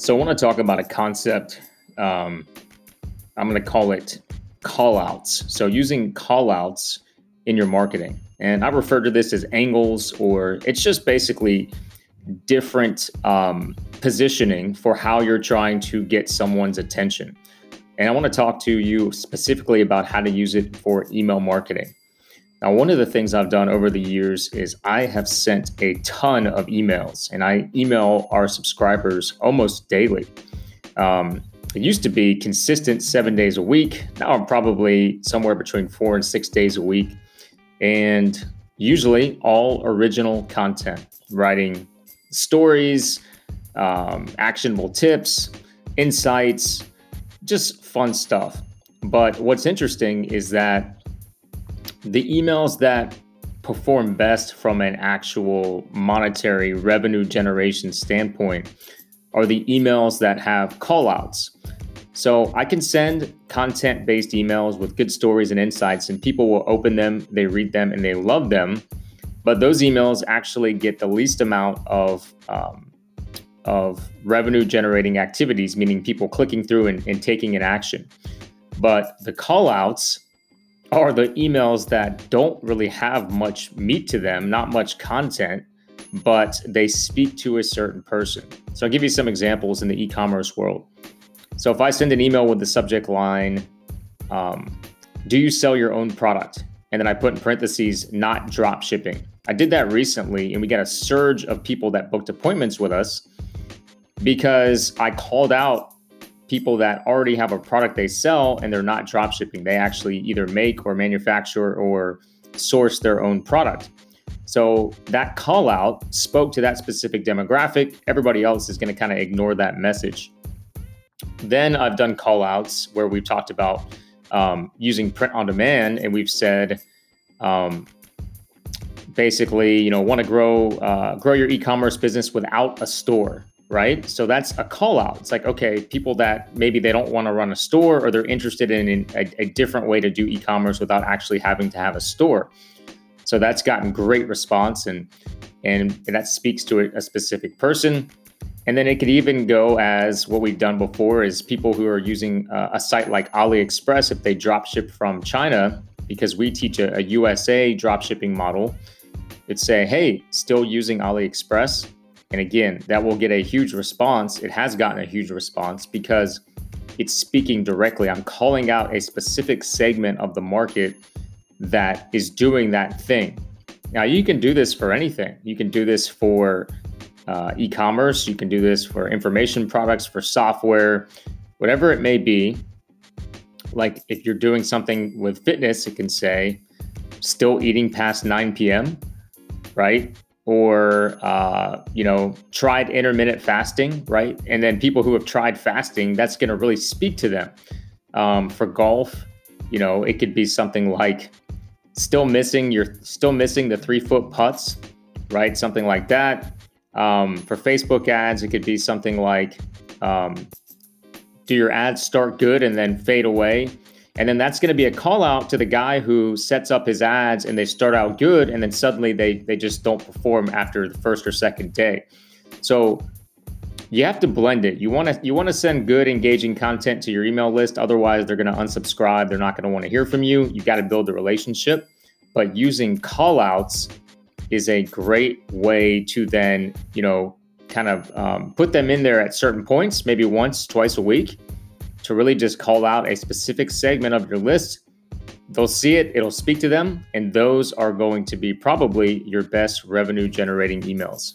So I want to talk about a concept. Um, I'm going to call it call outs. So using call outs in your marketing. And I refer to this as angles, or it's just basically different um, positioning for how you're trying to get someone's attention. And I want to talk to you specifically about how to use it for email marketing. Now, one of the things I've done over the years is I have sent a ton of emails and I email our subscribers almost daily. Um, it used to be consistent seven days a week. Now I'm probably somewhere between four and six days a week. And usually all original content, writing stories, um, actionable tips, insights, just fun stuff. But what's interesting is that the emails that perform best from an actual monetary revenue generation standpoint are the emails that have callouts. So I can send content based emails with good stories and insights, and people will open them, they read them, and they love them. But those emails actually get the least amount of um, of revenue generating activities, meaning people clicking through and, and taking an action. But the callouts are the emails that don't really have much meat to them, not much content, but they speak to a certain person. So I'll give you some examples in the e commerce world. So if I send an email with the subject line, um, do you sell your own product? And then I put in parentheses, not drop shipping. I did that recently and we got a surge of people that booked appointments with us because I called out people that already have a product they sell and they're not drop shipping. They actually either make or manufacture or source their own product. So that call out spoke to that specific demographic. Everybody else is going to kind of ignore that message. Then I've done call outs where we've talked about um, using print on demand and we've said, um, basically, you know, want to grow uh, grow your e-commerce business without a store right? So that's a call out. It's like, okay, people that maybe they don't want to run a store or they're interested in, a, a, different way to do e commerce without actually having to have a store. So that's gotten great response and and that speaks to a, a specific person. And then it could even go as what we've done before is people who are using uh, a site like AliExpress, if they drop ship from China, because we teach a, a USA drop shipping model, it'd say, hey, still using AliExpress and again, that will get a huge response. It has gotten a huge response because it's speaking directly. I'm calling out a specific segment of the market that is doing that thing. Now, you can do this for anything. You can do this for uh, e commerce, you can do this for information products, for software, whatever it may be. Like if you're doing something with fitness, it can say, still eating past 9 p.m., right? Or uh, you know tried intermittent fasting right? And then people who have tried fasting that's going to really speak to them. Um, for golf you know it could be something like still missing you're still missing the three foot putts right? Something like that. Um, for facebook ads it could be something like um, do your ads start good and then fade away and then that's going to be a call out to the guy who sets up his ads and they start out good and then suddenly they they just don't perform after the first or second day. So you have to blend it. You want to you want to send good engaging content to your email list otherwise they're going to unsubscribe, they're not going to want to hear from you. You got to build a relationship. But using call outs is a great way to then, you know, kind of um, put them in there at certain points, maybe once, twice a week to really just call out a specific segment of your list. They'll see it, it'll speak to them, and those are going to be probably your best revenue generating emails.